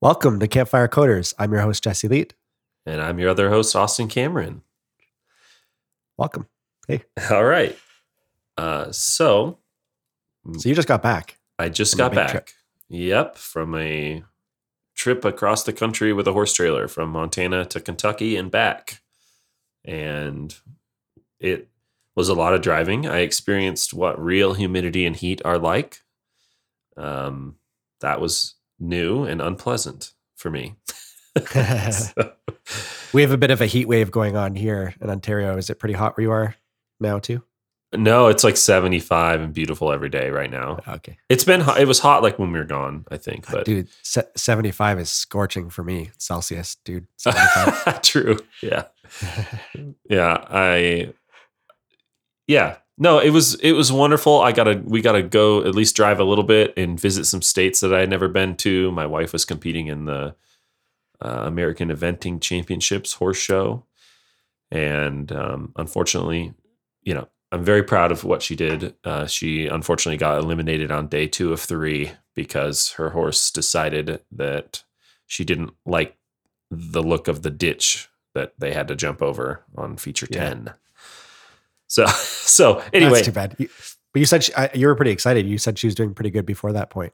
Welcome to Campfire Coders. I'm your host, Jesse Leite. And I'm your other host, Austen Cameron. Welcome. Hey. All right. Uh, so, So you just got back. I just got back. trip. Yep, from a trip across the country with a horse trailer from Montana to Kentucky and back. And it was a lot of driving. I experienced what real humidity and heat are like. Um, that was new and unpleasant for me. So- We have a bit of a heat wave going on here in Ontario. Is it pretty hot where you are now too? no, it's like 75 and beautiful every day right now. Okay. It's been hot. It was hot like when we were gone, I think. But dude, se- 75 is scorching for me. Celsius, dude. 75. True. Yeah. Yeah. I Yeah. No, it was it was wonderful. I gotta we gotta go at least drive a little bit and visit some states that I had never been to. My wife was competing in the uh, American Eventing Championships horse show. And um, unfortunately, you know, I'm very proud of what she did. Uh, she unfortunately got eliminated on day two of three because her horse decided that she didn't like the look of the ditch that they had to jump over on feature Yeah. 10. So, so anyway, That's too bad. You, but you said she, I, you were pretty excited. You said she was doing pretty good before that point.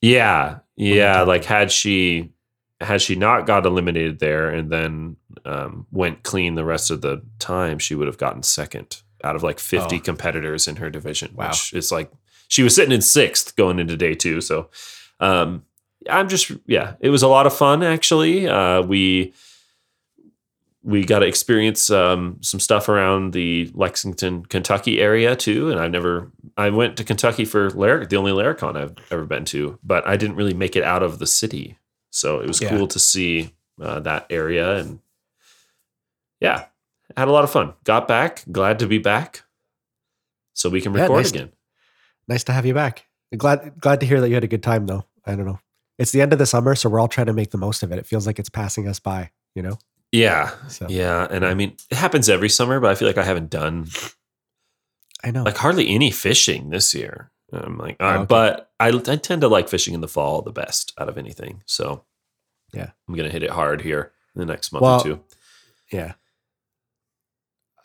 Yeah, yeah. Like had she had she not got eliminated there and then um, went clean the rest of the time, she would have gotten second out of like fifty Oh. competitors in her division. Wow. Which is like she was sitting in sixth going into day two. So um, I'm just yeah, it was a lot of fun actually. Uh, we we got to experience um, some stuff around the Lexington, Kentucky area too. And I've never, I went to Kentucky for Lar- the only Laracon I've ever been to, but I didn't really make it out of the city. So it was Yeah. cool to see uh, that area. And yeah, had a lot of fun. Got back, glad to be back. So we can Yeah, record nice. again. Nice to have you back. Glad glad to hear that you had a good time though. I don't know. It's the end of the summer, so we're all trying to make the most of it. It feels like it's passing us by, you know? Yeah. So Yeah. And I mean, it happens every summer, but I feel like I haven't done I know. like hardly any fishing this year. I'm like, all Oh, okay. but I, I tend to like fishing in the fall the best out of anything. So Yeah. I'm gonna hit it hard here in the next month Well- or two. yeah.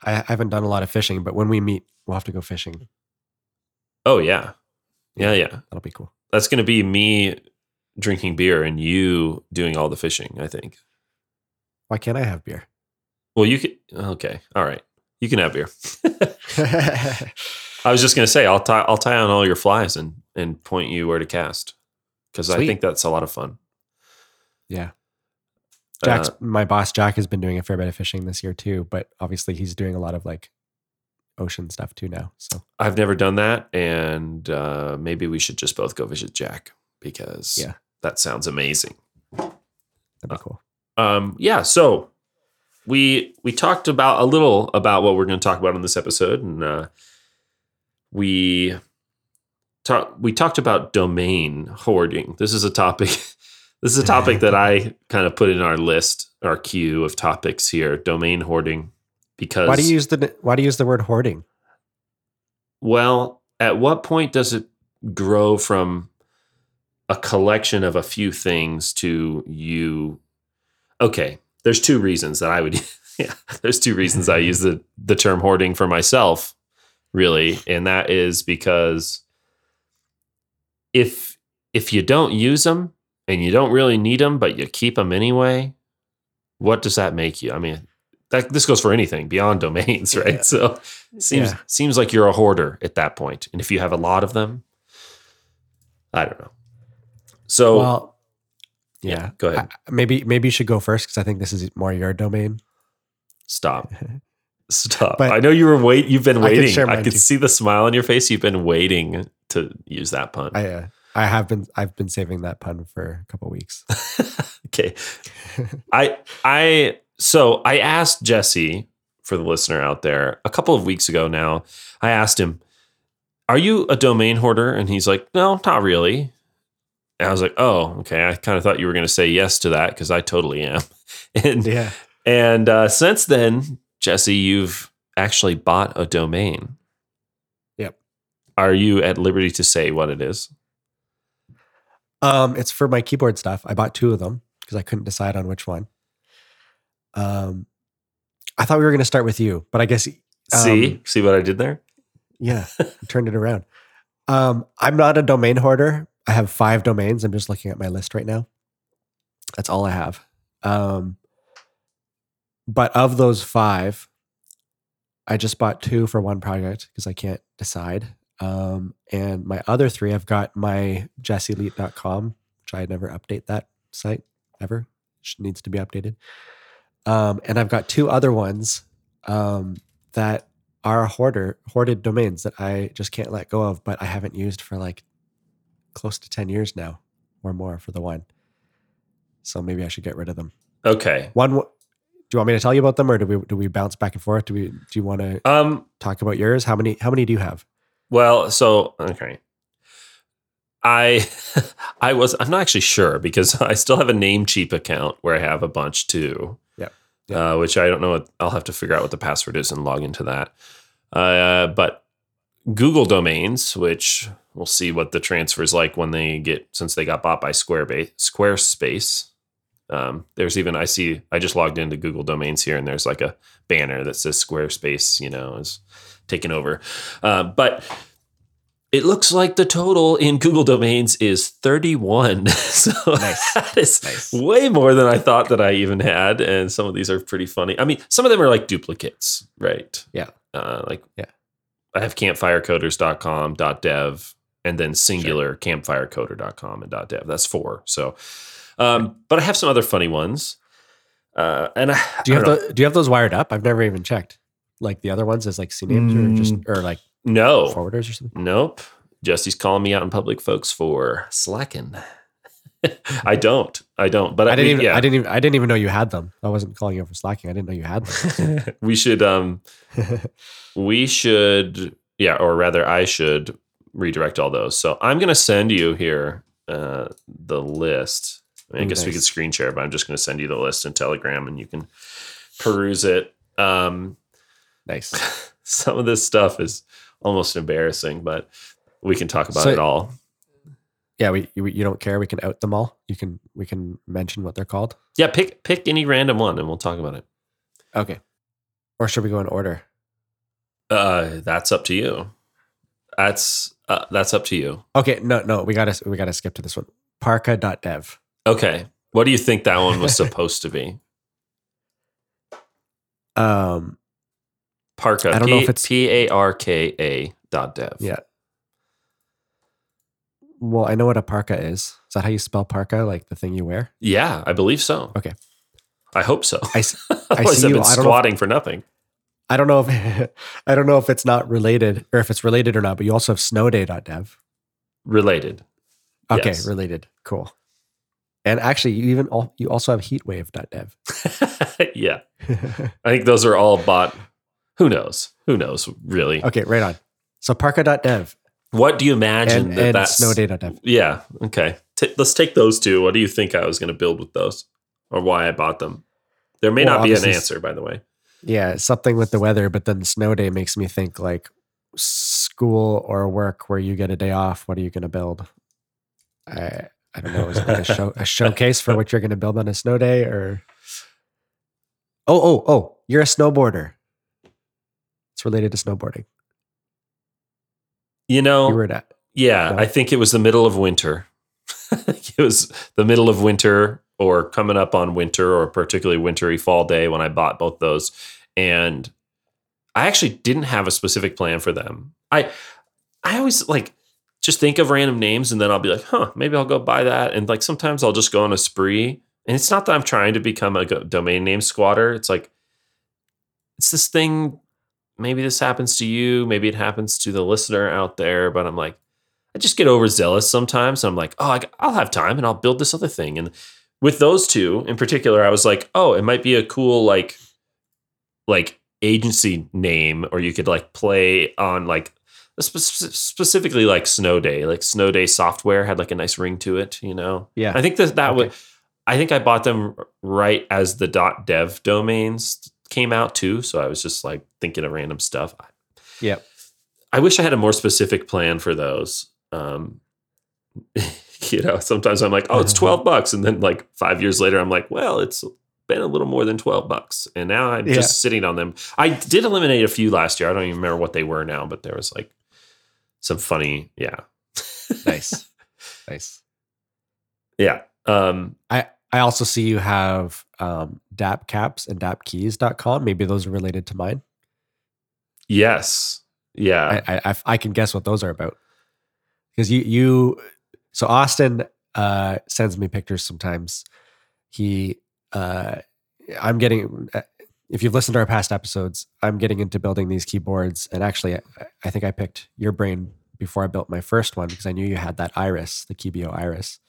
I, I haven't done a lot of fishing, but when we meet, we'll have to go fishing. Oh yeah, yeah, yeah. That'll be cool. That's gonna be me drinking beer and you doing all the fishing. I think. Why can't I have beer? Well, you can. Okay, all right. You can have beer. I was just gonna say I'll tie I'll tie on all your flies and and point you where to cast because I think that's a lot of fun. yeah. Jack's Uh, my boss Jack has been doing a fair bit of fishing this year too, but obviously he's doing a lot of like ocean stuff too now. So I've never done that, and uh, maybe we should just both go visit Jack because Yeah. that sounds amazing. that'd be Uh, cool. Um, yeah, so we we talked about a little about what we're going to talk about in this episode, and uh, we talked we talked about domain hoarding. This is a topic. This is a topic that I kind of put in our list, our queue of topics here. Domain hoarding, because Why do you use the why do you use the word hoarding? Well, at what point does it grow from a collection of a few things to you? Okay, there's two reasons that I would. Yeah, there's two reasons I use the the term hoarding for myself, really, and that is because if if you don't use them and you don't really need them, but you keep them anyway, what does that make you? I mean, that this goes for anything beyond domains, right? Yeah. So seems Yeah. seems like you're a hoarder at that point. And if you have a lot of them, I don't know. So well, yeah, yeah. go ahead. I- maybe maybe you should go first because I think this is more your domain. Stop. Stop. But I know you were wait. You've been I waiting. I could see the smile on your face. You've been waiting to use that pun. I uh, I have been I've been saving that pun for a couple weeks. okay. I I so I asked Jesse for the listener out there a couple of weeks ago now. I asked him, "Are you a domain hoarder?" And he's like, "No, not really." And I was like, "Oh, okay." I kind of thought you were going to say yes to that because I totally am. And yeah. and uh, since then, Jesse, you've actually bought a domain. Yep. Are you at liberty to say what it is? Um, it's for my keyboard stuff. I bought two of them because I couldn't decide on which one. Um, I thought we were going to start with you, but I guess see, um, see what I did there? yeah, turned it around. Um, I'm not a domain hoarder. I have five domains. I'm just looking at my list right now. That's all I have. Um, but of those five, I just bought two for one project because I can't decide. Um, and my other three, I've got my jesseleite.com, which I never update that site ever. Which needs to be updated. Um, and I've got two other ones um, that are hoarder hoarded domains that I just can't let go of, but I haven't used for like close to 10 years now or more for the one. So maybe I should get rid of them. Okay. One do you want me to tell you about them or do we do we bounce back and forth? Do we do you want to Um. talk about yours? How many how many do you have? Well, so okay. I I was I'm not actually sure because I still have a Namecheap account where I have a bunch too. Yep. Uh, which I don't know. What, I'll have to figure out what the password is and log into that. Uh, but Google domains, which we'll see what the transfer is like when they get since they got bought by Squarebase, Squarespace. Um, there's even I see I just logged into Google domains here and there's like a banner that says Squarespace, you know, is taken over. Uh, but it looks like the total in Google domains is 31. so Nice. that is Nice. way more than I thought that I even had. And some of these are pretty funny. I mean, some of them are like duplicates, right? Yeah. Uh, like, Yeah. I have campfirecoders.com, .dev, and then singular campfirecoder.com and .dev. That's four. So, um, but I have some other funny ones. Uh, and I, Do you I have the, do you have those wired up? I've never even checked. Like the other ones as like CNAMEs or just Mm. or like no, forwarders or something. Nope. Jesse's calling me out in public, folks, for slacking. I don't. I don't. But I didn't we- even yeah. I didn't even I didn't even know you had them. I wasn't calling you for slacking. I didn't know you had them. we should. Um. We should. Yeah, or rather, I should redirect all those. So I'm going to send you here uh, the list. I, mean, I guess we could screen share, but I'm just going to send you the list in Telegram, and you can peruse it. Um. nice. Some of this stuff is almost embarrassing, but we can talk about So- it all. Yeah, we you, you don't care. We can out them all. You can we can mention what they're called. Yeah, pick pick any random one and we'll talk about it. Okay. Or should we go in order? Uh, that's up to you. That's uh, that's up to you. Okay, no, no, we gotta we gotta skip to this one. Parka.dev. Okay. What do you think that one was supposed to be? Um Parka. I don't know if it's- P A R K A dot dev. yeah. Well, I know what a parka is. Is that how you spell parka? Like the thing you wear? Yeah, I believe so. Okay. I hope so. I, Otherwise, see I've you. been I don't know if- squatting for nothing. I don't know if I don't know if it's not related or if it's related or not, but you also have snowday.dev. Related. Okay, Yes. related. Cool. And actually, you even al- you also have heatwave.dev. yeah. I think those are all bought. Who knows? Who knows, really? okay, right on. So parka.dev What do you imagine and, that and that's snowday.dev. Yeah. Okay. T- let's take those two. What do you think I was going to build with those, or why I bought them? There may Well, not be an answer, by the way. Yeah, something with the weather, but then snow day makes me think like school or work where you get a day off. What are you going to build? I I don't know. Is it like a show a showcase for what you're going to build on a snow day or? Oh oh oh! You're a snowboarder. It's related to snowboarding. You know, You at yeah, No? I think it was the middle of winter. it was the middle of winter, or coming up on winter, or a particularly wintry fall day when I bought both those, and I actually didn't have a specific plan for them. I I always like just think of random names and then I'll be like, huh, maybe I'll go buy that. And like sometimes I'll just go on a spree. And it's not that I'm trying to become a domain name squatter. It's like, it's this thing. Maybe this happens to you. Maybe it happens to the listener out there. But I'm like, I just get overzealous sometimes. And I'm like, oh, I'll have time and I'll build this other thing. And with those two in particular, I was like, oh, it might be a cool, like, like agency name, or you could like play on like spe- specifically like Snow Day, like Snow Day software had like a nice ring to it, you know. Yeah. I think that that Okay. would. I think I bought them right as the .dot .dev domains came out too, so I was just like thinking of random stuff. Yep. I wish I had a more specific plan for those. Um, you know, sometimes I'm like, oh, it's 12 bucks. And then like five years later, I'm like, well, it's been a little more than 12 bucks. And now I'm Yeah. just sitting on them. I did eliminate a few last year. I don't even remember what they were now, but there was like some funny, yeah. nice, nice. Yeah. Um, I I also see you have um, DAP caps and DAPkeys.com. Maybe those are related to mine. yes. Yeah. I, I I I can guess what those are about because you you so Austen uh, sends me pictures sometimes. He uh, I'm getting uh, if you've listened to our past episodes, I'm getting into building these keyboards, and actually, I, think I picked your brain before I built my first one because I knew you had that Iris, the Keebio Iris.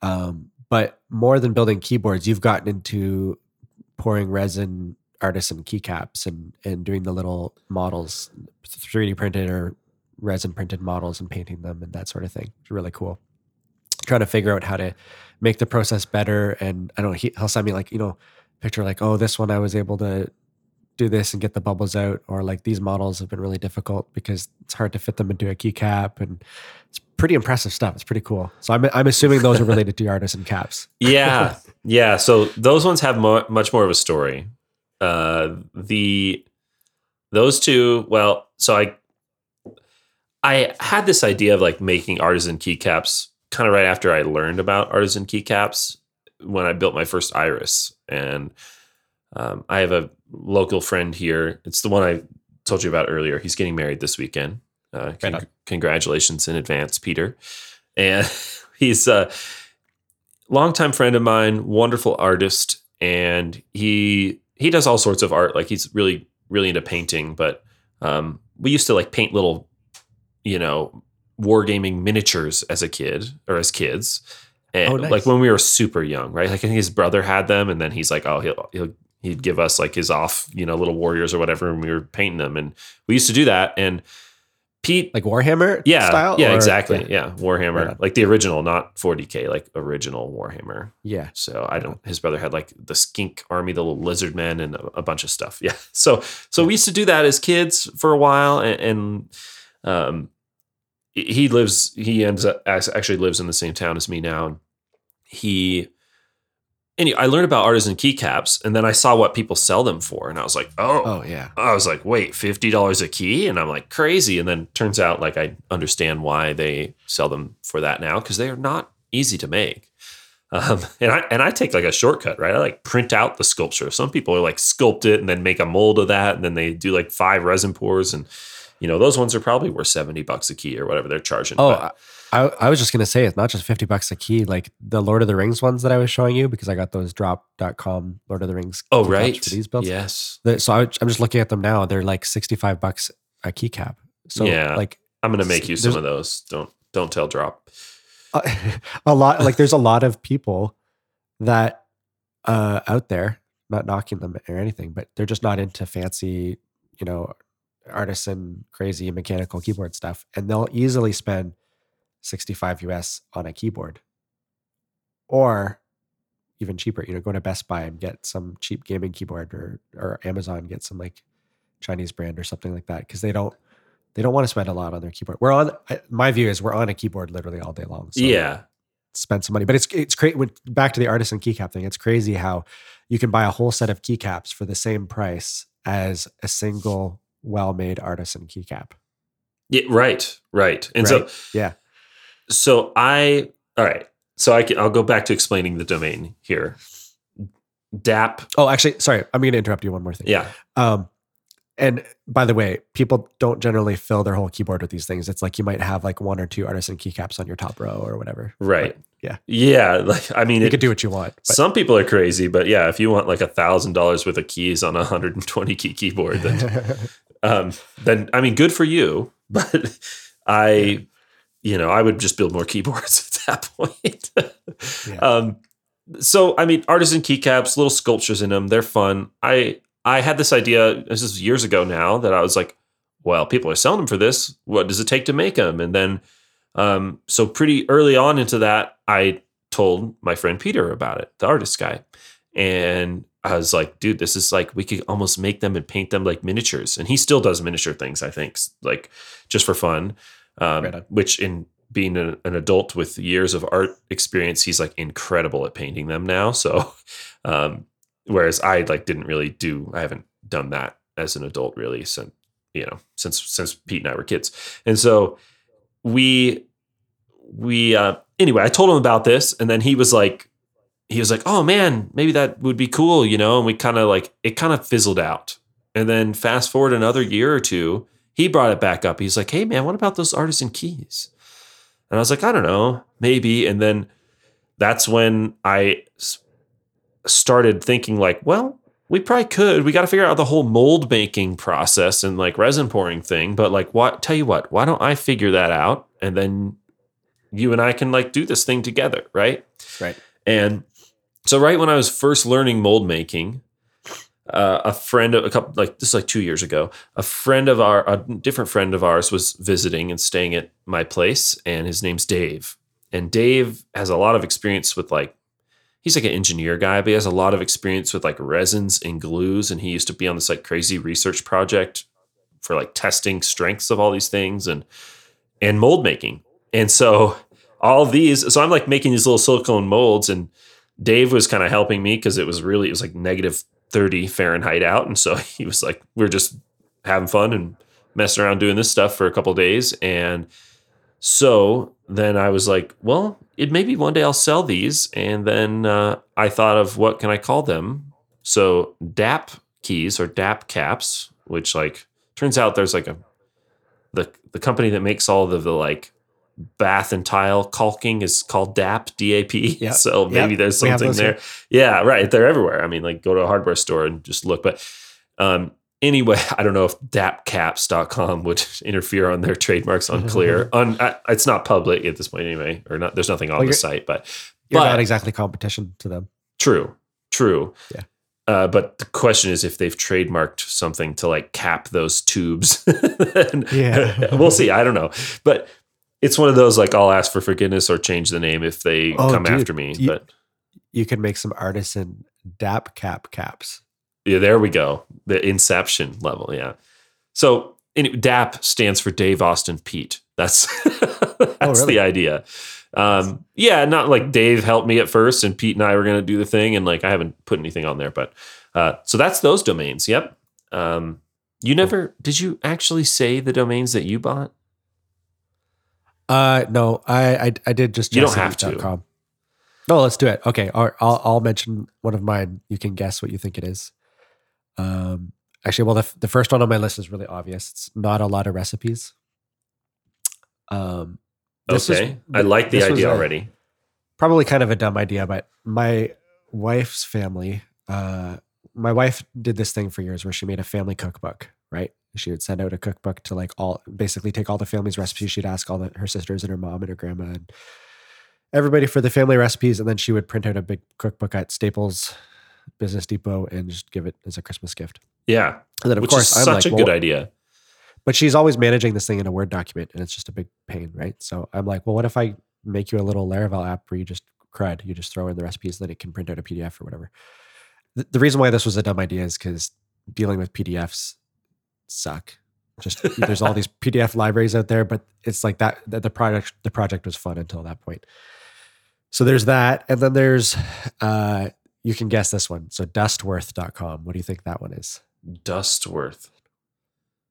Um, but more than building keyboards, you've gotten into pouring resin artisan keycaps and and doing the little models 3d printed or resin printed models and painting them and that sort of thing. It's really cool. Trying to figure out how to make the process better and i don't know he, he'll send me like you know picture like oh this one i was able to do this and get the bubbles out or like these models have been really difficult because it's hard to fit them into a keycap and it's pretty impressive stuff. It's pretty cool. So i'm, I'm assuming those are related to artisan caps. Yeah. Yeah. So those ones have mo- much more of a story. Uh the those two well so i i had this idea of like making artisan keycaps kind of right after i learned about artisan keycaps when i built my first iris. And um, i have a local friend here. It's the one i told you about earlier. He's getting married this weekend. Uh, con- on. congratulations in advance peter. And he's a longtime friend of mine, wonderful artist, and he he does all sorts of art. Like he's really really into painting, but um, we used to like paint little, you know, wargaming miniatures as a kid or as kids, and Oh, nice. like when we were super young, right? Like I think his brother had them, and then he's like, oh, he'll he'll he'd give us like his off, you know, little warriors or whatever, and we were painting them, and we used to do that, and. Pete like warhammer yeah, style yeah, or- exactly. Yeah, Warhammer, Right on. like the original, not 40k, like original Warhammer. yeah So I don't. His brother had like the skink army, the little lizard men, and a, a bunch of stuff. Yeah. So so we used to do that as kids for a while, and, and um, he lives. He ends up actually lives in the same town as me now. And he. Anyway, I learned about artisan keycaps, and then I saw what people sell them for, and I was like, oh, oh yeah I was like, wait, fifty dollars a key, and I'm like crazy. And then turns out like I understand why they sell them for that now because they are not easy to make. Um, and I and I take like a shortcut, right? I like print out the sculpture. Some people are like sculpt it and then make a mold of that, and then they do like five resin pours, and you know those ones are probably worth seventy bucks a key or whatever they're charging. Oh, But- I, I was just gonna say it's not just fifty bucks a key. Like the Lord of the Rings ones that I was showing you because I got those drop.com Lord of the Rings. oh right, for these builds. yes. The- So I, I'm just looking at them now. They're like sixty five bucks a keycap. So Yeah. like I'm gonna make you some of those. Don't don't tell drop. a, a lot. Like there's a lot of people that uh out there. Not knocking them or anything, but they're just not into fancy, you know, artisan, crazy mechanical keyboard stuff, and they'll easily spend 65 US on a keyboard. Or even cheaper, you know, go to Best Buy and get some cheap gaming keyboard or or Amazon get some like Chinese brand or something like that because they don't they don't want to spend a lot on their keyboard. We're on I- my view is we're on a keyboard literally all day long. So yeah, spend some money. But it's it's great when back to the artisan keycap thing. It's crazy how you can buy a whole set of keycaps for the same price as a single well-made artisan keycap. yeah, right, right. And so Yeah. so I all right. So I can I'll go back to explaining the domain here. DAP. Oh, actually, sorry, I'm going to interrupt you one more thing. Yeah. Um, and by the way, people don't generally fill their whole keyboard with these things. It's like you might have like one or two artisan keycaps on your top row or whatever. Right. But, yeah. Yeah. Like I mean You it, can do what you want. But some people are crazy, but yeah, if you want like a thousand dollars worth of keys on a hundred and twenty key keyboard, then um then I mean good for you. But I you know, I would just build more keyboards at that point. Yeah. Um, so I mean, artisan keycaps, little sculptures in them, they're fun. I I had this idea. This is years ago now that I was like, well, people are selling them for this. What does it take to make them? And then, um, so pretty early on into that, I told my friend Peter about it, the artist guy, and I was like, dude, this is like we could almost make them and paint them like miniatures. And he still does miniature things, I think, like just for fun. Um, Right which in being an, an adult with years of art experience, he's like incredible at painting them now. So, um, whereas I like didn't really do, I haven't done that as an adult really since you know since since Pete and I were kids, and so we we uh, anyway, I told him about this, and then he was like, he was like, oh man, maybe that would be cool, you know, and we kind of like it kind of fizzled out, and then fast forward another year or two, he brought it back up. He's like, hey man, what about those artisan keys? And I was like, I don't know, maybe. And then that's when I started thinking, like, well, we probably could. We got to figure out the whole mold making process and like resin pouring thing. But like, what? Tell you what, why don't I figure that out and then you and I can like do this thing together, right? Right. And so, right when I was first learning mold making, uh, a friend of a couple like this is like two years ago a friend of our a different friend of ours was visiting and staying at my place and his name's dave and dave has a lot of experience with like he's like an engineer guy but he has a lot of experience with like resins and glues and he used to be on this like crazy research project for like testing strengths of all these things and and mold making and so all these so i'm like making these little silicone molds and dave was kind of helping me because it was really it was like negative 30 Fahrenheit out. And so he was like, we are just having fun and messing around doing this stuff for a couple days. And so then I was like, well, it maybe one day I'll sell these. And then uh, I thought of what can I call them? So DAP keys or DAP caps, which like turns out there's like a the the company that makes all the, the like bath and tile caulking is called DAP, DAP. Yep. So maybe Yep. there's something there. Yeah, right. They're everywhere. I mean, like go to a hardware store and just look. But um, anyway, I don't know if dapcaps.com would interfere on their trademarks unclear. Un, I, it's not public at this point anyway, or not. There's nothing on Well, the site, but You're But- not exactly competition to them. true, true. Yeah. Uh, but the question is if they've trademarked something to like cap those tubes. Yeah. we'll see. I don't know. But it's one of those like I'll ask for forgiveness or change the name if they Oh, come dude, after me. you- but You can make some artisan DAP cap caps. Yeah, there we go. The inception level. Yeah. So anyway, DAP stands for Dave Austen Pete. That's that's Oh, really? the idea. Um, yeah, not like Dave helped me at first, and Pete and I were going to do the thing, and like I haven't put anything on there, but uh, so that's those domains. Yep. Um, you never did you actually say the domains that you bought? Uh, no, I I, I did just You don't have to. jessemeat.com. No, let's do it. Okay, all right, I'll I'll mention one of mine. You can guess what you think it is. Um, actually, well, the f- the first one on my list is really obvious. It's not a lot of recipes. Um, okay, I like the idea a- already. probably kind of a dumb idea, but my wife's family, uh, my wife did this thing for years where she made a family cookbook, right? She would send out a cookbook to like all, basically take all the family's recipes. She'd ask all the, her sisters and her mom and her grandma and everybody for the family recipes. And then she would print out a big cookbook at Staples Business Depot and just give it as a Christmas gift. Yeah, And then of which course, is I'm such like, a well, good idea. but she's always managing this thing in a Word document and it's just a big pain, right? So I'm like, well, what if I make you a little Laravel app where you just CRUD, you just throw in the recipes, then it can print out a PDF or whatever. The, the reason why this was a dumb idea is because dealing with PDFs suck. Just there's all these PDF libraries out there, but it's like that, that the project the project was fun until that point. So there's that, and then there's uh you can guess this one. So dustworth.com. What do you think that one is? Dustworth.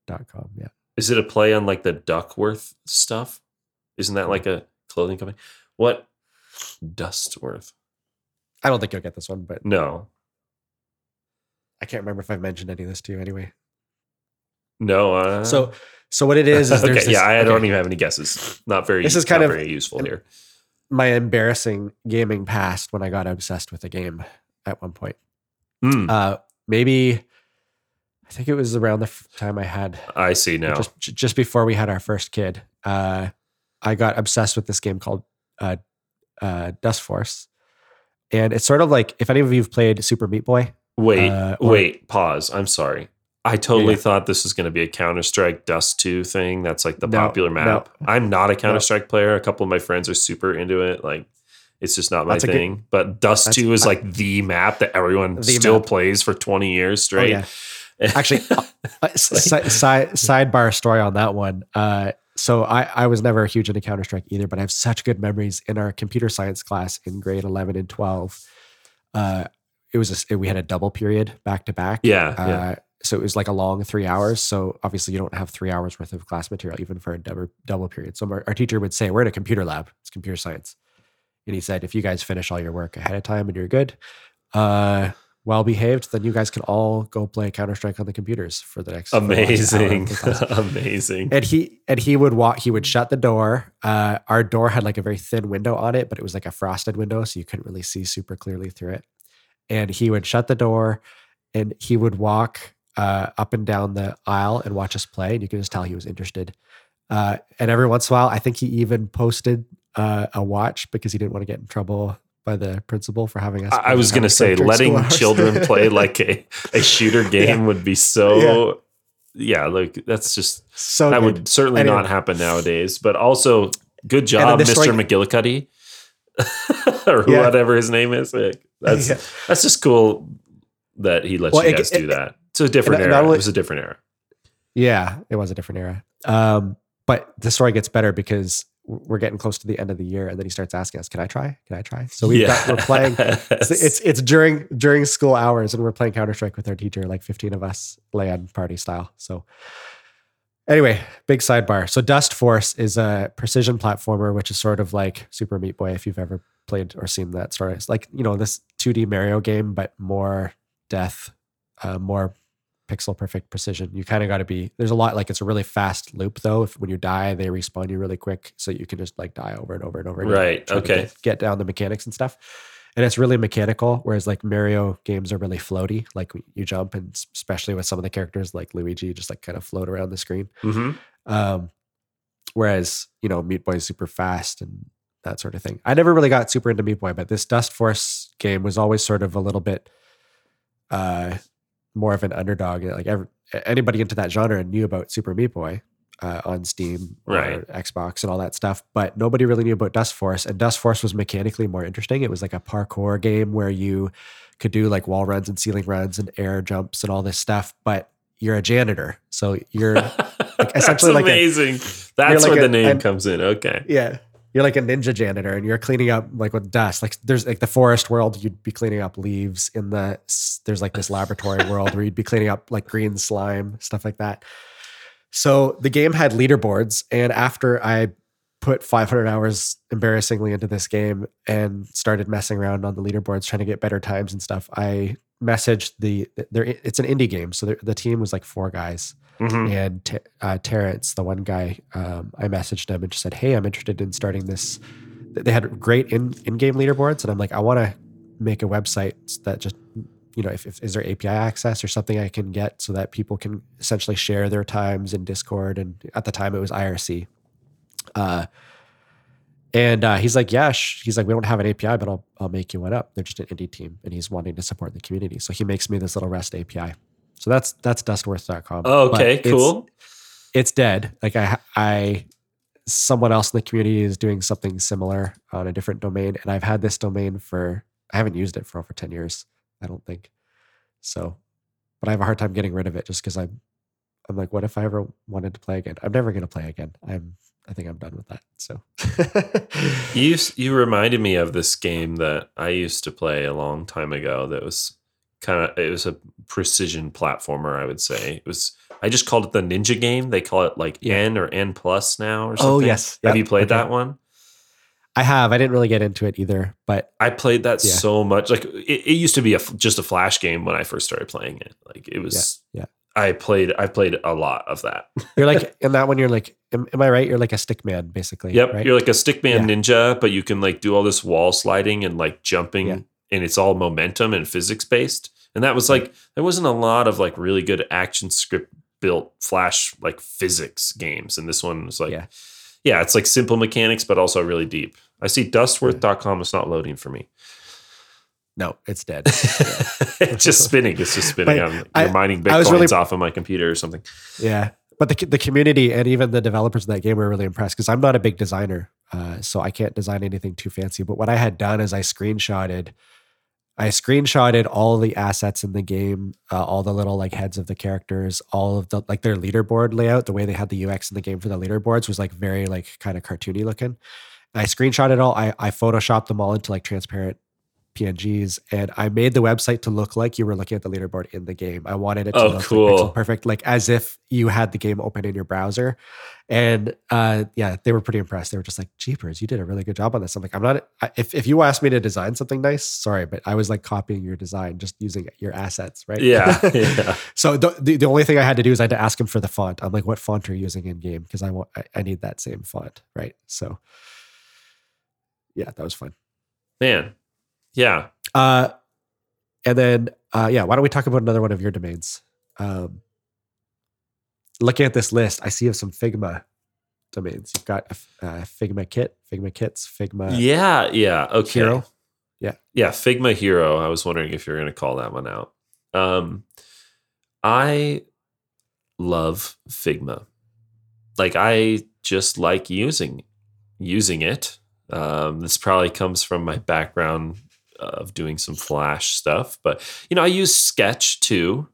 Dot com. Yeah. Is it a play on like the Duckworth stuff? Isn't that like a clothing company? What Dustworth? I don't think you'll get this one, but No, I can't remember if I've mentioned any of this to you anyway. no. Uh, So, so what it is is there's okay, this, yeah, I okay, don't even have any guesses. Not very. This is kind of- very useful here. my embarrassing gaming past when I got obsessed with a game at one point. Hmm, Uh, maybe I think it was around the time I had I see now. just just before we had our first kid. Uh, I got obsessed with this game called uh, uh, Dustforce, and it's sort of like if any of you've played Super Meat Boy. wait, uh, or- wait. Pause. I'm sorry. I totally yeah. thought this was going to be a Counter Strike Dust 2 thing. That's like the No, popular no. map. I'm not a Counter Strike player. A couple of my friends are super into it. Like, it's just not my That's a good- thing. but Dust 2 is like the map that everyone still map. plays for 20 years Oh, straight. yeah. Actually, uh, si- si- si- sidebar story on that one. Uh, so I, I was never a huge into Counter Strike either, but I have such good memories in our computer science class in grade eleven and twelve. Uh, it was a, we had a double period back to back. Yeah, Uh, yeah. So it was like a long three hours. So obviously you don't have three hours worth of class material even for a double double period. So our, our teacher would say, "We're in a computer lab. It's computer science," and he said, "If you guys finish all your work ahead of time and you're good, uh, well behaved, then you guys can all go play Counter Strike on the computers for the next Amazing. the. Amazing. and he and he would walk he would shut the door uh our door had like a very thin window on it but it was like a frosted window so you couldn't really see super clearly through it and he would shut the door and he would walk uh up and down the aisle and watch us play and you could just tell he was interested uh and every once in a while i think he even posted uh, a watch because he didn't want to get in trouble by the principal for having us I, was going to say, letting children play like a, a shooter game would be so. Yeah. like that's just so that good. would certainly Anyway. not happen nowadays. But also, good job, Mr. story- McGillicuddy, or Yeah. whatever his name is. Like, that's Yeah. that's just cool that he lets Well, you guys it- do that. It's a different era. only- it was a different era. Yeah, it was a different era. Um, but the story gets better because we're getting close to the end of the year, and then he starts asking us, "Can I try? Can I try?" So we've got we're playing. It's, it's it's during during school hours, and we're playing Counter Strike with our teacher, like fifteen of us, LAN party style. So anyway, big sidebar. So Dustforce is a precision platformer, which is sort of like Super Meat Boy, if you've ever played or seen that story. It's like you know this 2D Mario game, but more death, uh, more pixel perfect precision. You kind of got to be. There's a lot like it's a really fast loop though. If when you die, they respawn you really quick, so you can just like die over and over and over. again, Right, okay. Get, get down the mechanics and stuff. And it's really mechanical, whereas like Mario games are really floaty. Like you jump, and especially with some of the characters like Luigi, just like kind of float around the screen. hmm Um, whereas you know Meat Boy is super fast and that sort of thing. I never really got super into Meat Boy, but this Dustforce game was always sort of a little bit uh, more of an underdog. Like every, anybody into that genre knew about Super Meat Boy uh, on Steam or Right. Xbox and all that stuff, but nobody really knew about Dustforce. And Dustforce was mechanically more interesting. It was like a parkour game where you could do like wall runs and ceiling runs and air jumps and all this stuff, but you're a janitor, so you're That's essentially like a- amazing. That's like where a- the name an- comes in. Okay. yeah. You're like a ninja janitor and you're cleaning up like with dust. Like there's like the forest world, you'd be cleaning up leaves in the, there's like this laboratory world where you'd be cleaning up like green slime, stuff like that. So the game had leaderboards. And after I put 500 hours embarrassingly into this game and started messing around on the leaderboards, trying to get better times and stuff, I messaged the, there, it's an indie game. So the, the team was like four guys Mhm. and uh, Terrence, the one guy, um, I messaged him and just said, "Hey, I'm interested in starting this." They had great in in-game leaderboards, and I'm like, I want to make a website that just, you know, if, if is there API access or something I can get so that people can essentially share their times in Discord, and at the time it was IRC. Uh, and uh, he's like, yeah, sh-. he's like, we don't have an API, but I'll I'll make you one up. They're just an indie team, and he's wanting to support the community, so he makes me this little REST API. So that's that's dustworth.com. Oh, okay. it's- Cool. it's dead. Like I, I, someone else in the community is doing something similar on a different domain, and I've had this domain for I haven't used it for over ten years. I don't think so, but I have a hard time getting rid of it just because I'm, I'm like, what if I ever wanted to play again? I'm never going to play again. I'm, I think I'm done with that. So, You you reminded me of this game that I used to play a long time ago. That was kind of it was a precision platformer. I would say it was. I just called it the Ninja game. They call it like Yeah. N or N plus now or oh, something. Oh, yes. Have Yep. you played Okay. that one? I have. I didn't really get into it either, but I played that Yeah. so much. Like it, it used to be a just a flash game when I first started playing it. Like it was. yeah. I played. I played a lot of that. you're like in that one. You're like, am, am I right? You're like a stick man, basically. Yep, Right? you're like a stickman ninja, but you can like do all this wall sliding and like jumping, Yeah. And it's all momentum and physics based. And that was like there wasn't a lot of like really good action script built flash like physics games, and this one was like, Yeah. yeah, it's like simple mechanics, but also really deep. I see dustworth.com is not loading for me. no, it's dead. it's just spinning. It's just spinning. But I'm, you're mining bitcoins really- off of my computer or something. Yeah, but the the community and even the developers of that game were really impressed because I'm not a big designer, uh, so I can't design anything too fancy. But what I had done is I screenshotted I screenshotted all the assets in the game, uh, all the little like heads of the characters, all of the like their leaderboard layout. The way they had the UX in the game for the leaderboards was like very like kind of cartoony looking. I screenshot it all. I I photoshopped them all into like transparent PNGs, and I made the website to look like you were looking at the leaderboard in the game. I wanted it to Oh, look cool. pixel perfect, like as if you had the game open in your browser. And uh, yeah, they were pretty impressed. They were just like, "Jeepers, you did a really good job on this." I'm like, "I'm not. If if you asked me to design something nice, sorry, but I was like copying your design, just using your assets, right?" Yeah, yeah. so the, the the only thing I had to do is I had to ask him for the font. I'm like, "What font are you using in game?" Because I want I, I need that same font, right? So yeah, that was fun. Man. Yeah. Uh, and then, uh, yeah, why don't we talk about another one of your domains? Um, looking at this list, I see of some Figma domains. You've got a, uh, Figma Kit, Figma Kits, Figma yeah. Yeah. Okay. Hero. Yeah. Yeah. Figma Hero. I was wondering if you're going to call that one out. Um, I love Figma. Like I just like using using it. Um, this probably comes from my background of doing some Flash stuff, but you know I use Sketch too.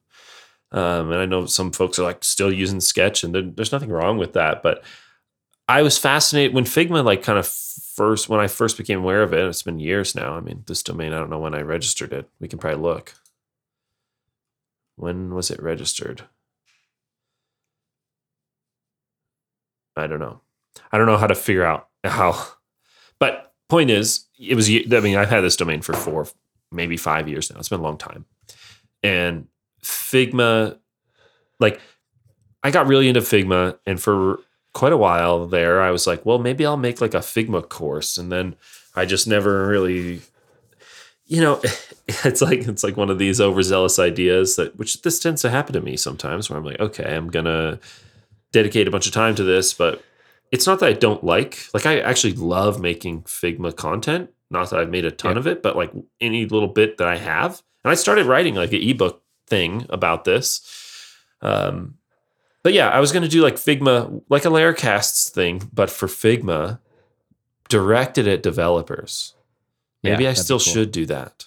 Um, and I know some folks are like still using Sketch, and there, there's nothing wrong with that. But I was fascinated when Figma like kind of first when I first became aware of it. It's been years now. I mean, this domain I don't know when I registered it. We can probably look. When was it registered? I don't know. I don't know how to figure out how. But point is, it was. I mean, I've had this domain for four, maybe five years now. It's been a long time, and Figma, like, I got really into Figma, and for quite a while there, I was like, well, maybe I'll make like a Figma course, and then I just never really. You know, it's like it's like one of these overzealous ideas that which this tends to happen to me sometimes where I'm like, okay, I'm gonna dedicate a bunch of time to this, but it's not that I don't like. Like I actually love making Figma content. Not that I've made a ton Yeah. of it, but like any little bit that I have. And I started writing like an ebook thing about this. Um, but yeah, I was gonna do like Figma, like a Laracasts thing, but for Figma, directed at developers. Maybe Yeah, I still cool. should do that.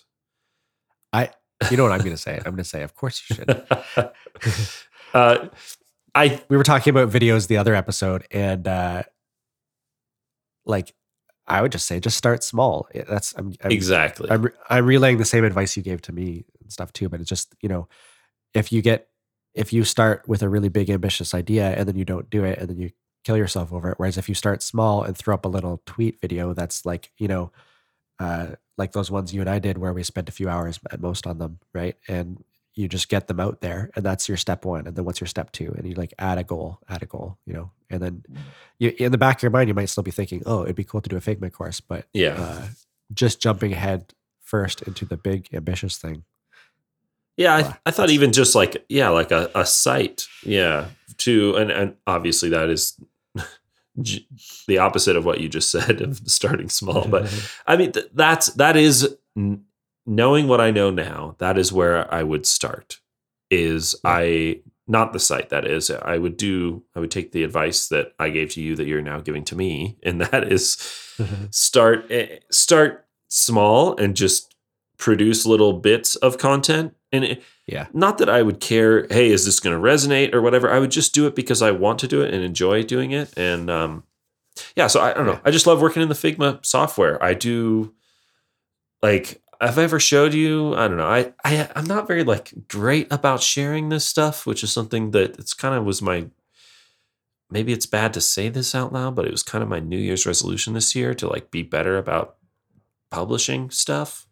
I, you know what I'm going to say? I'm going to say, of course you should. uh, I we were talking about videos the other episode, and uh, like, I would just say, just start small. That's I'm, I'm exactly. I'm, I'm relaying the same advice you gave to me and stuff too, but it's just, you know, if you get, if you start with a really big ambitious idea and then you don't do it and then you kill yourself over it. Whereas if you start small and throw up a little tweet video that's like, you know, uh, like those ones you and I did where we spent a few hours at most on them, right? And you just get them out there and that's your step one. And then what's your step two? And you like add a goal, add a goal, you know, and then you, in the back of your mind, you might still be thinking, oh, it'd be cool to do a Figma course, but yeah. uh, just jumping ahead first into the big ambitious thing. Yeah, Wow. I, I thought even just like yeah, like a, a site, yeah, to and and obviously that is the opposite of what you just said of starting small. But I mean th- that's that is n- knowing what I know now. That is where I would start. Is I not the site that is I would do I would take the advice that I gave to you that you're now giving to me, and that is start eh, start small and just produce little bits of content and it, Yeah. not that i would care hey is this going to resonate or whatever i would just do it because i want to do it and enjoy doing it and um yeah so i, I don't know Yeah. i just love working in the figma software i do like have i ever showed you i don't know i, I i'm not very like great about sharing this stuff which is something that it's kind of was my maybe it's bad to say this out loud, but it was kind of my New Year's resolution this year to like be better about publishing stuff.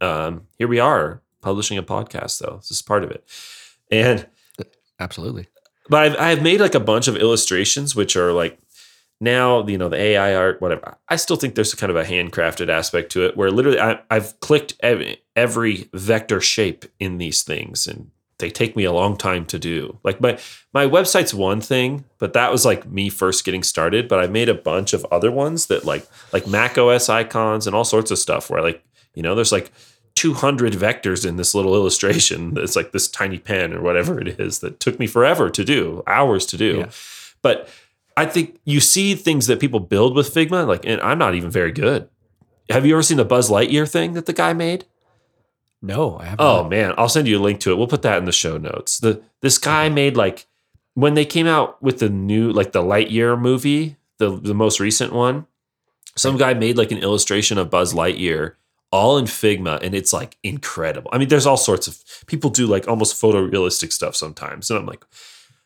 Um, here we are publishing a podcast, though. This is part of it. And Absolutely. but I've, I've made like a bunch of illustrations, which are like now, you know, the AI art, whatever. I still think there's kind of a handcrafted aspect to it where literally I, I've clicked every, every vector shape in these things and they take me a long time to do. Like my, my website's one thing, but that was like me first getting started. But I made a bunch of other ones that like, like Mac OS icons and all sorts of stuff where like, you know, there's like 200 vectors in this little illustration that's like this tiny pen or whatever it is that took me forever to do, hours to do. Yeah. But I think you see things that people build with Figma, like, and I'm not even very good. Have you ever seen the Buzz Lightyear thing that the guy made? No, I haven't. Oh man, I'll send you a link to it. We'll put that in the show notes. The this guy made like when they came out with the new like the Lightyear movie, the the most recent one. Some guy made like an illustration of Buzz Lightyear all in Figma and it's like incredible. I mean, there's all sorts of people do like almost photorealistic stuff sometimes. And I'm like,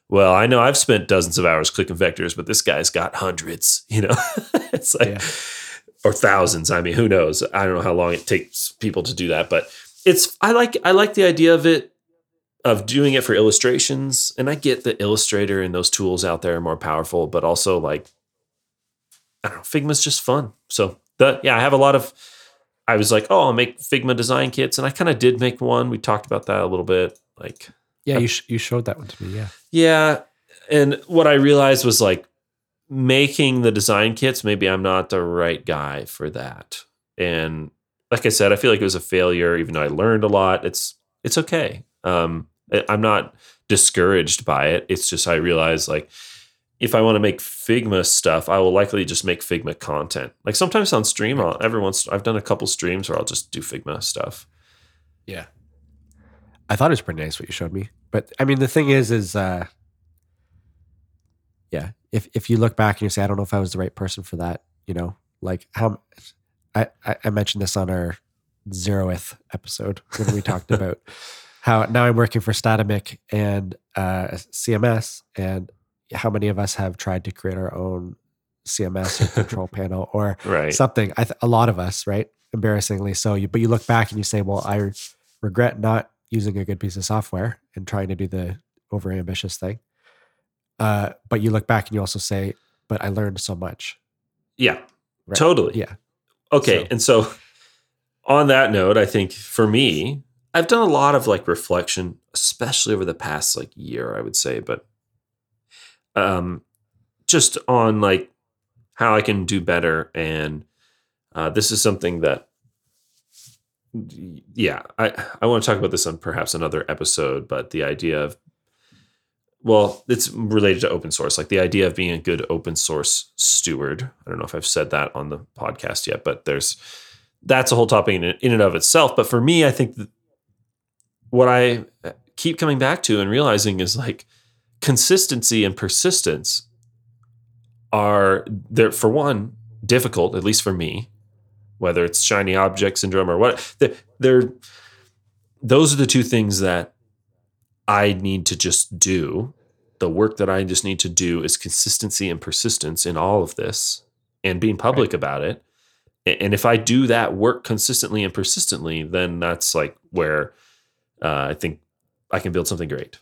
well, I know I've spent dozens of hours clicking vectors, but this guy's got hundreds, you know? it's like Yeah. or thousands. I mean, who knows? I don't know how long it takes people to do that, but it's I like I like the idea of it of doing it for illustrations. And I get that Illustrator and those tools out there are more powerful, but also like I don't know, Figma's just fun. So the yeah, I have a lot of I was like, oh, I'll make Figma design kits, and I kind of did make one. We talked about that a little bit. Like, Yeah, you sh- you showed that one to me. Yeah. yeah. And what I realized was like making the design kits, maybe I'm not the right guy for that. And like I said, I feel like it was a failure, even though I learned a lot. It's it's okay. Um, I'm not discouraged by it. It's just I realize like if I want to make Figma stuff, I will likely just make Figma content. Like sometimes on stream, I'll, every once I've done a couple streams where I'll just do Figma stuff. Yeah. I thought it was pretty nice what you showed me. But I mean the thing is is uh yeah, if if you look back and you say I don't know if I was the right person for that, you know, like how I I, mentioned this on our zeroth episode when we talked about how now I'm working for Statamic and uh CMS and how many of us have tried to create our own CMS or control panel or Right. something. I th- a lot of us, right? Embarrassingly so. You but you look back and you say, "Well, I regret not using a good piece of software and trying to do the over ambitious thing." Uh, but you look back and you also say, "But I learned so much." yeah. Right. Totally. Yeah, Okay. So- And so on that note, I think for me, I've done a lot of like reflection, especially over the past like year, I would say, but um just on like how I can do better. And uh, this is something that yeah, I, I want to talk about this on perhaps another episode, but the idea of well, it's related to open source, like the idea of being a good open source steward. I don't know if I've said that on the podcast yet, but there's that's a whole topic in, in and of itself. But for me, I think what I uh, keep coming back to and realizing is like consistency and persistence are there for one difficult, at least for me, whether it's shiny object syndrome or what. They're, they're those are the two things that I need to just do. The work that I just need to do is consistency and persistence in all of this and being public about it. And if I do that work consistently and persistently, then that's like where uh, I think I can build something great.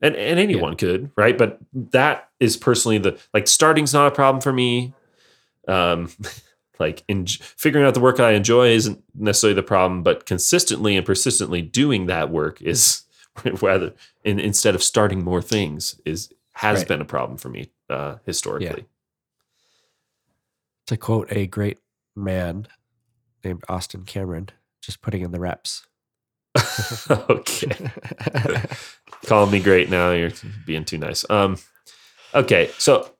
And and anyone could, right? But that is personally the like starting's not a problem for me. Um, like in figuring out the work I enjoy isn't necessarily the problem, but consistently and persistently doing that work is rather in, instead of starting more things is has Right. been a problem for me uh, historically. to quote a great man named Austen Cameron, just putting in the reps. okay, calling me great now. You're being too nice. Um, okay, so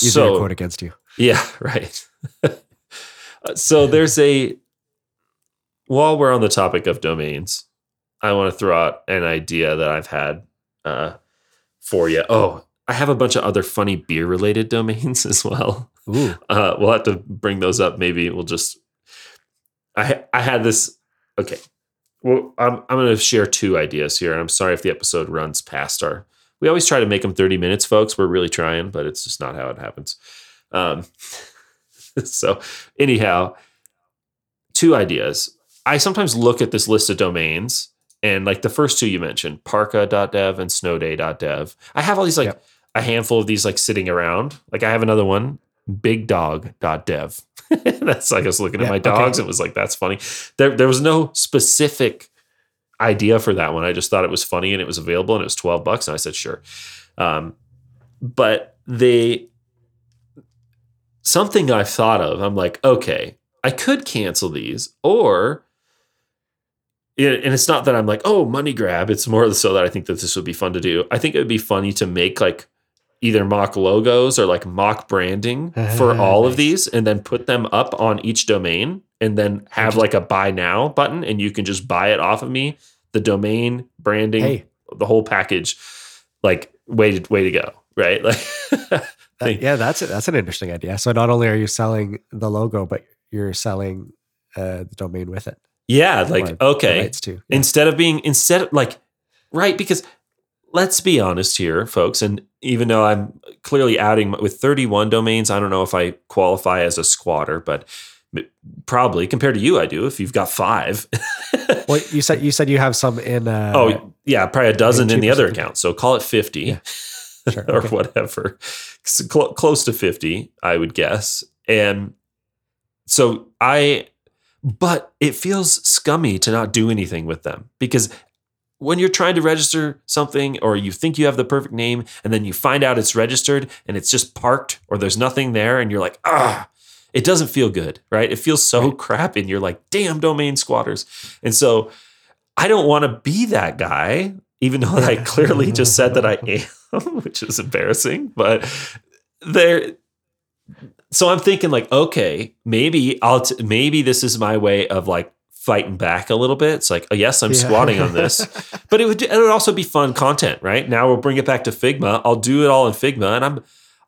Using a so quote against you. Yeah, right. So there's a while we're on the topic of domains, I want to throw out an idea that I've had uh, for you. Oh, I have a bunch of other funny beer related domains as well. Ooh, Uh, we'll have to bring those up. Maybe we'll just. I I had this. Okay, well, I'm I'm going to share two ideas here, and I'm sorry if the episode runs past our. We always try to make them 30 minutes, folks. We're really trying, but it's just not how it happens. Um, so anyhow, two ideas. I sometimes look at this list of domains, and like the first two you mentioned, parka.dev and snowday.dev. I have all these like Yep. a handful of these like sitting around. Like I have another one, bigdog.dev. that's like I was looking at my okay. dogs and was like, that's funny. There, there was no specific idea for that one. I just thought it was funny and it was available and it was 12 bucks. And I said, sure. Um, but they, something I've thought of, I'm like, okay, I could cancel these or, and it's not that I'm like, oh, money grab. It's more so that I think that this would be fun to do. I think it would be funny to make like either mock logos or like mock branding ah, for all of these and then put them up on each domain and then have like a buy now button and you can just buy it off of me. The domain, branding, Hey, the whole package. Like way to way to go, right? Like that- yeah, that's it. That's an interesting idea. So not only are you selling the logo, but you're selling uh, the domain with it. yeah, like okay. Yeah. instead of being instead of like right because let's be honest here folks and even though i'm clearly adding with 31 domains i don't know if i qualify as a squatter but probably compared to you i do if you've got five Well, you said you said you have some in. Uh, oh yeah probably a dozen in the other account so call it 50 Yeah. Sure, or okay. whatever. Cl- close to 50 i would guess. And so i but it feels scummy to not do anything with them because when you're trying to register something or you think you have the perfect name and then you find out it's registered and it's just parked or there's nothing there and you're like ah it doesn't feel good right? It feels so crap and you're like damn domain squatters. And so i don't want to be that guy even though i clearly just said that i am which is embarrassing but there so i'm thinking like okay maybe i'll t- maybe this is my way of like fighting back a little bit. It's like oh, yes i'm Yeah. squatting on this but it would it would also be fun content right? Now we'll bring it back to figma. I'll do it all in figma and i'm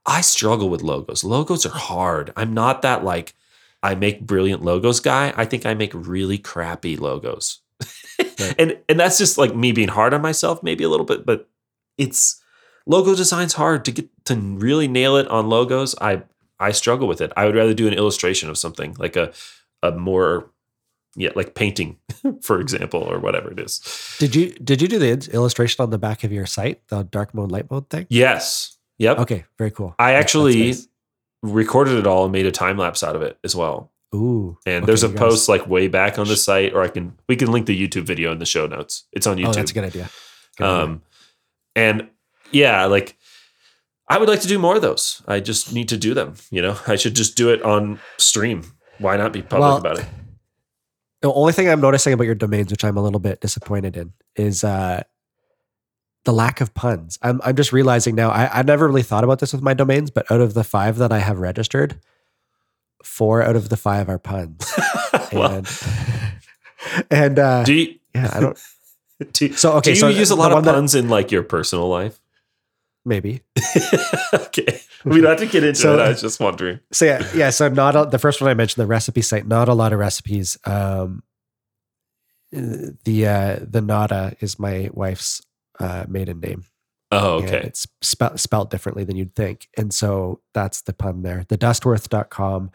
i struggle with logos. Logos are hard. I'm not that like i make brilliant logos guy. I think i make really crappy logos Right. and and that's just like me being hard on myself maybe a little bit but it's logo design's hard to get to really nail it on logos. I i struggle with it. I would rather do an illustration of something like a a more yeah like painting for example or whatever it is. Did you did you do the illustration on the back of your site, the dark mode, light mode thing? yes. Yep. Okay, very cool. I actually recorded it all and made a time lapse out of it as well ooh, and okay, there's a guys- post like way back on the site or i can we can link the youtube video in the show notes it's on youtube Oh, that's a good idea. Good idea. Um, and yeah, like I would like to do more of those. I just need to do them. You know, I should just do it on stream. Why not be public Well, about it? The only thing I'm noticing about your domains, which I'm a little bit disappointed in, is uh, the lack of puns. I'm I'm just realizing now. I I never really thought about this with my domains, but out of the five that I have registered, four out of the five are puns. well, and and uh, do you, yeah, I don't. do, So okay, do you so use a lot of one that- puns in like your personal life? maybe. okay, we don't have to get into So- it. I was just wondering. So yeah, yeah. So not a, the first one I mentioned, the recipe site. Not a lot of recipes. Um, the uh, the Nada is my wife's uh, maiden name. Oh, okay. it's spelt spelled differently than you'd think, and so that's the pun there. The Dustworth.com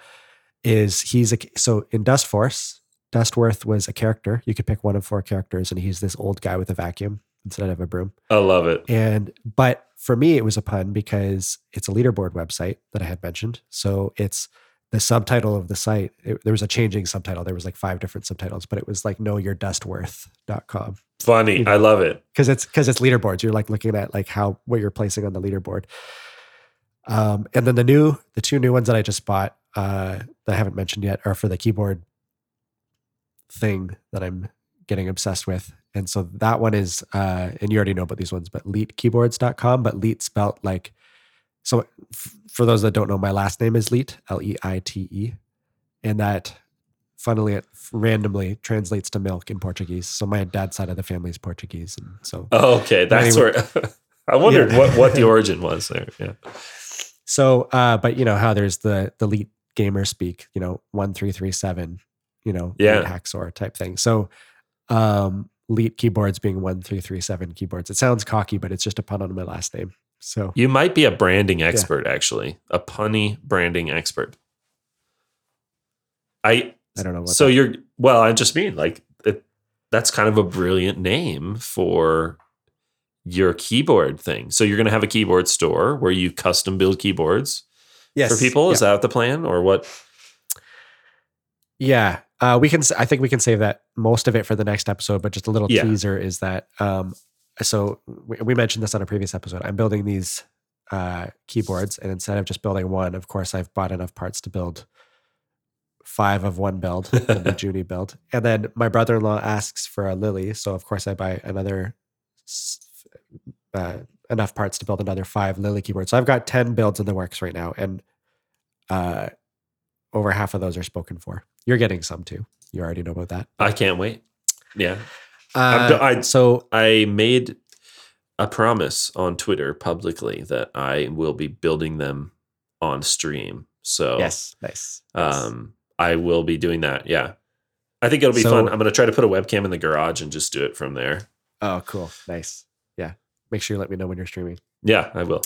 is he's a so in Dustforce. Dustworth was a character. You could pick one of four characters, and he's this old guy with a vacuum instead of a broom. I love it. And but for me, it was a pun because it's a leaderboard website that I had mentioned. So it's the subtitle of the site. It, there was a changing subtitle. There was like five different subtitles, but it was like know your dustworth.com Funny. You know. I love it. because it's because it's leaderboards. You're like looking at like how what you're placing on the leaderboard. Um, and then the new the two new ones that I just bought uh, that I haven't mentioned yet are for the keyboard thing that I'm getting obsessed with. And so that one is, uh, and you already know about these ones, but leitekeyboards.com, but leet spelt like, so f- for those that don't know, my last name is Leite, L E I T E. And that, funnily, it randomly translates to milk in Portuguese. So my dad's side of the family is Portuguese. And so, Oh, okay. That's Anyway. where I wondered Yeah. what, what the origin was there. Yeah. so, uh, but you know how there's the, the elite gamer speak, you know, 1337, you know, Yeah. Hacksaw type thing. So, um, Leet keyboards being 1337 keyboards. It sounds cocky, but it's just a pun on my last name. So, You might be a branding expert, actually, a punny branding expert. I I don't know what so that- you're well. I just mean like it, that's kind of a brilliant name for your keyboard thing. So you're going to have a keyboard store where you custom build keyboards for people. Is that the plan, or what? Yeah, uh, we can. I think we can save that most of it for the next episode. But just a little Yeah. teaser is that. Um, so we, we mentioned this on a previous episode. I'm building these uh, keyboards, and instead of just building one, of course, I've bought enough parts to build five of one build, the Junie build. And then my brother-in-law asks for a Lily, so of course I buy another uh, enough parts to build another five Lily keyboards. So I've got ten builds in the works right now, and uh, over half of those are spoken for. You're getting some too. You already know about that. I can't wait. Yeah. Uh, I- so I made a promise on Twitter publicly that I will be building them on stream. So yes, nice. nice. I will be doing that. Yeah. I think it'll be So- fun. I'm going to try to put a webcam in the garage and just do it from there. oh, cool, nice. Yeah, make sure you let me know when you're streaming. Yeah, I will.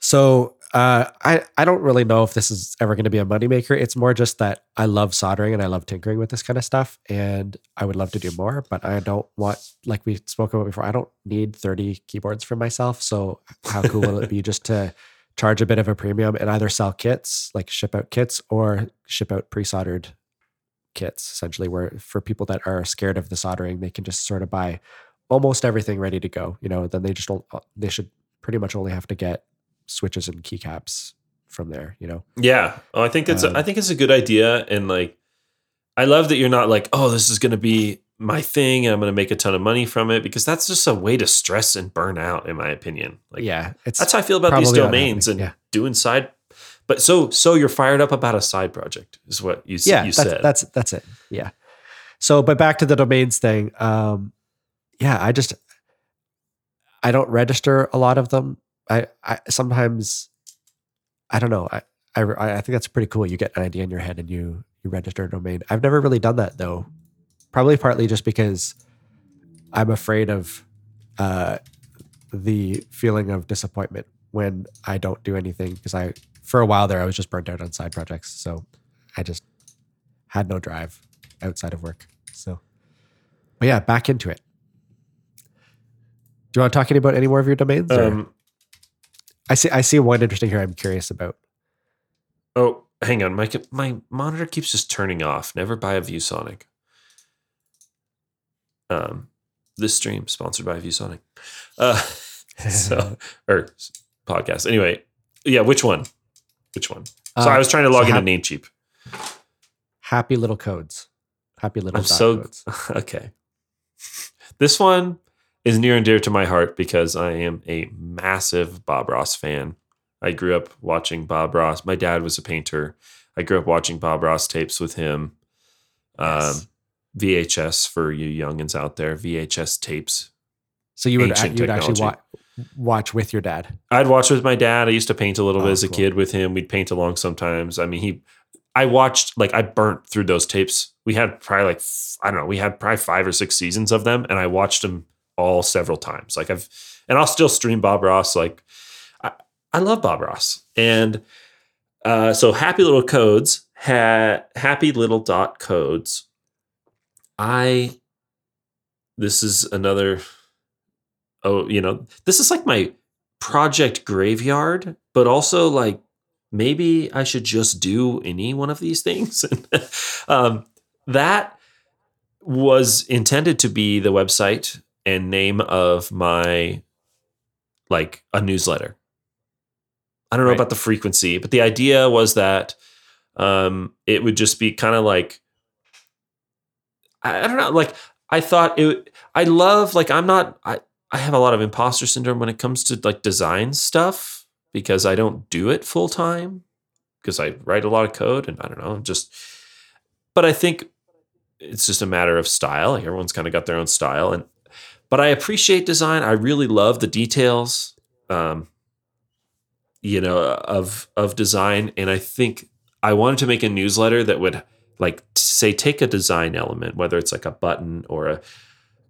So uh, I I don't really know if this is ever going to be a moneymaker. It's more just that I love soldering and I love tinkering with this kind of stuff, and I would love to do more, but I don't want like we spoke about before. I don't need thirty keyboards for myself. So how cool will it be just to charge a bit of a premium and either sell kits like ship out kits or ship out pre-soldered kits essentially where for people that are scared of the soldering they can just sort of buy almost everything ready to go you know then they just don't they should pretty much only have to get switches and keycaps from there you know Yeah. Oh, I think that's Um, a, I think it's a good idea and like I love that you're not like, "Oh, this is going to be my thing and I'm going to make a ton of money from it" because that's just a way to stress and burn out in my opinion. Like yeah it's That's how I feel about these domains and happening, doing side. But so so you're fired up about a side project is what you yeah you that's, said. that's that's it yeah so but back to the domains thing um yeah i just i don't register a lot of them i i sometimes i don't know i i, I think that's pretty cool you get an idea in your head and you you register a domain i've never really done that though probably partly just because i'm afraid of uh the feeling of disappointment when i don't do anything because i for a while there i was just burnt out on side projects so i just had no drive outside of work. So, but yeah, back into it. Do you want to talk any about any more of your domains? um I see. I see one interesting here. I'm curious about. oh, hang on. My my monitor keeps just turning off. Never buy a ViewSonic. Um this stream sponsored by ViewSonic. Uh so or podcast. Anyway, yeah, which one? Which one? So I was trying to Uh, so log into Namecheap. happy little codes. Happy little. I'm so codes. okay. This one is near and dear to my heart because I am a massive Bob Ross fan. I grew up watching Bob Ross. My dad was a painter. I grew up watching Bob Ross tapes with him. Um, Yes. VHS for you youngins out there, VHS tapes. So you would you would actually technology. watch watch with your dad. I'd watch with my dad. I used to paint a little Oh, bit as a cool. kid with him. We'd paint along sometimes. I mean, he, I watched like I burnt through those tapes. We had probably like I don't know. We had probably five or six seasons of them, and I watched them all several times. Like I've, and I'll still stream Bob Ross. Like I, I love Bob Ross, and uh, so Happy Little Codes had Happy Little Dot Codes. I, this is another oh, you know, this is like my project graveyard, but also like maybe I should just do any one of these things. um, that was intended to be the website and name of my like a newsletter. I don't know Right. about the frequency, but the idea was that um, it would just be kind of like I, I don't know, like I thought it. I love like I'm not. I I have a lot of imposter syndrome when it comes to like design stuff because I don't do it full time because I write a lot of code and I don't know just. But I think it's just a matter of style. Like everyone's kind of got their own style, and but I appreciate design. I really love the details. Um, you know of of design and i think i wanted to make a newsletter that would like say take a design element whether it's like a button or a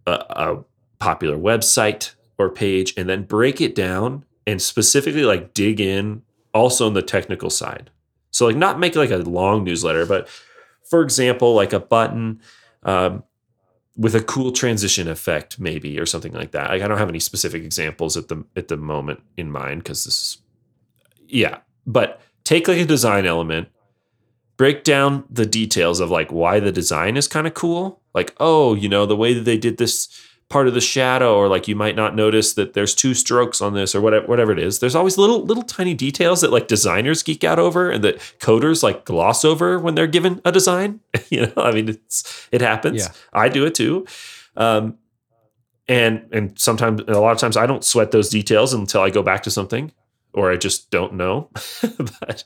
a, a popular website or page and then break it down and specifically like dig in also on the technical side. So like not make like a long newsletter but for example like a button um, with a cool transition effect maybe or something like that. Like i don't have any specific examples at the at the moment in mind because this is yeah. But take like a design element break down the details of like why the design is kind of cool. Like oh you know the way that they did this part of the shadow or like you might not notice that there's two strokes on this or whatever whatever it is. There's always little little tiny details that like designers geek out over and that coders like gloss over when they're given a design. You know i mean it's it happens. Yeah. i do it too. Um and and sometimes a lot of times i don't sweat those details until i go back to something or I just don't know. but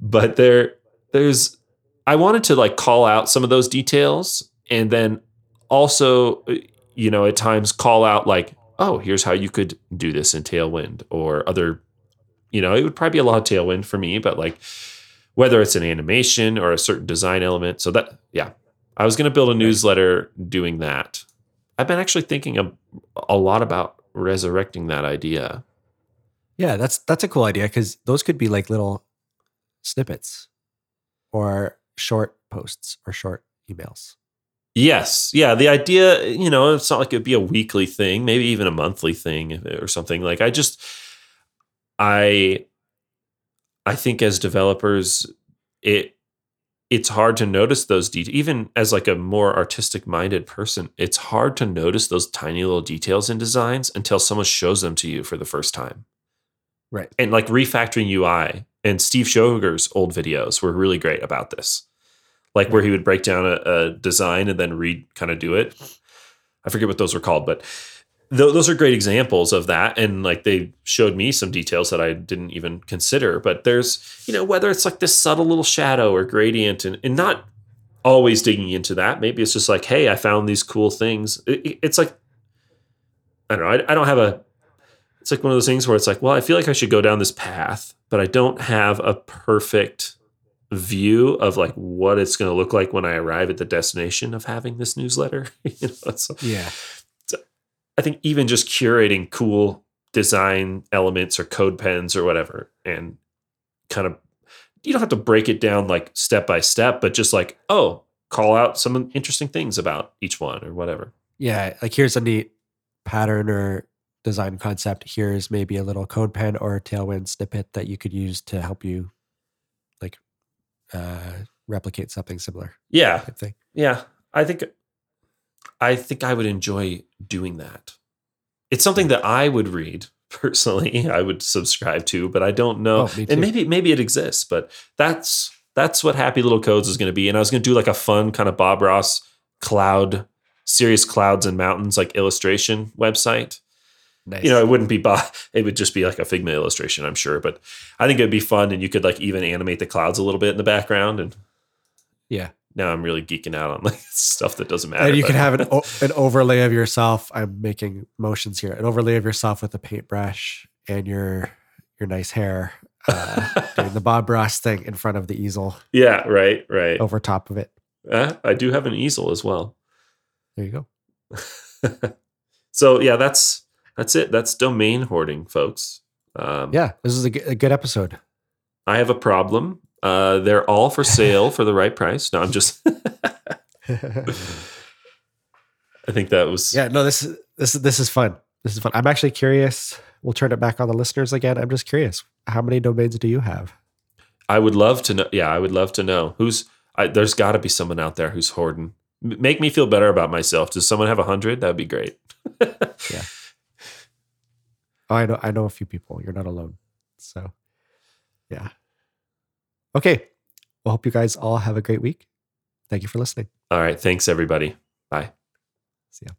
but they're there's I wanted to like call out some of those details and then also you know at times call out like oh here's how you could do this in tailwind or other you know it would probably be a lot of tailwind for me but like whether it's an animation or a certain design element so that yeah. I was going to build a newsletter doing that. I've been actually thinking a, a lot about resurrecting that idea. Yeah, that's that's a cool idea because those could be like little snippets or short posts or short emails. Yes. Yeah. The idea, you know, it's not like it'd be a weekly thing, maybe even a monthly thing or something. Like I just I I think as developers, it it's hard to notice those details. Even as like a more artistic minded person, it's hard to notice those tiny little details in designs until someone shows them to you for the first time. Right. And like refactoring UI and Steve Schoger's old videos were really great about this like where he would break down a, a design and then read kind of do it. I forget what those were called, but th- those are great examples of that. And like they showed me some details that I didn't even consider. But there's, you know, whether it's like this subtle little shadow or gradient and, and not always digging into that. Maybe it's just like, hey, I found these cool things. It, it's like, I don't know, I, I don't have a, it's like one of those things where it's like, well, I feel like I should go down this path, but I don't have a perfect view of like what it's going to look like when I arrive at the destination of having this newsletter. you know, so Yeah. I think even just curating cool design elements or code pens or whatever, and kind of you don't have to break it down like step by step, but just like oh, call out some interesting things about each one or whatever. Yeah. Like here's a neat pattern or design concept. Here's maybe a little code pen or a tailwind snippet that you could use to help you like uh replicate something similar Yeah, type thing. yeah. I think I think I would enjoy doing that. It's something that I would read personally. I would subscribe to, but I don't know. Oh, and maybe maybe it exists, but that's that's what Happy Little Codes is going to be. And I was going to do like a fun kind of Bob Ross cloud, serious clouds and mountains like illustration website. Nice. You know, it wouldn't be Bob. It would just be like a Figma illustration, I'm sure. But I think it'd be fun, and you could like even animate the clouds a little bit in the background. And yeah. now I'm really geeking out on like stuff that doesn't matter. And you but- can have an, an overlay of yourself. I'm making motions here. An overlay of yourself with a paintbrush and your your nice hair uh, doing the Bob Ross thing in front of the easel Yeah, right, right. over top of it. Uh, I do have an easel as well. There you go. so yeah, that's that's it. That's domain hoarding, folks. Um, Yeah, this is a g- a good episode. I have a problem. Uh, they're all for sale for the right price. No, I'm just. I think that was. yeah, no, this is this is this is fun. This is fun. I'm actually curious. We'll turn it back on the listeners again. I'm just curious. How many domains do you have? I would love to know. Yeah, I would love to know who's. I, there's got to be someone out there who's hoarding. M- Make me feel better about myself. Does someone have a hundred? That'd be great. Oh, I know I know a few people. You're not alone. So, yeah. Okay. Well, hope you guys all have a great week. Thank you for listening. All right. Thanks, everybody. Bye. See ya.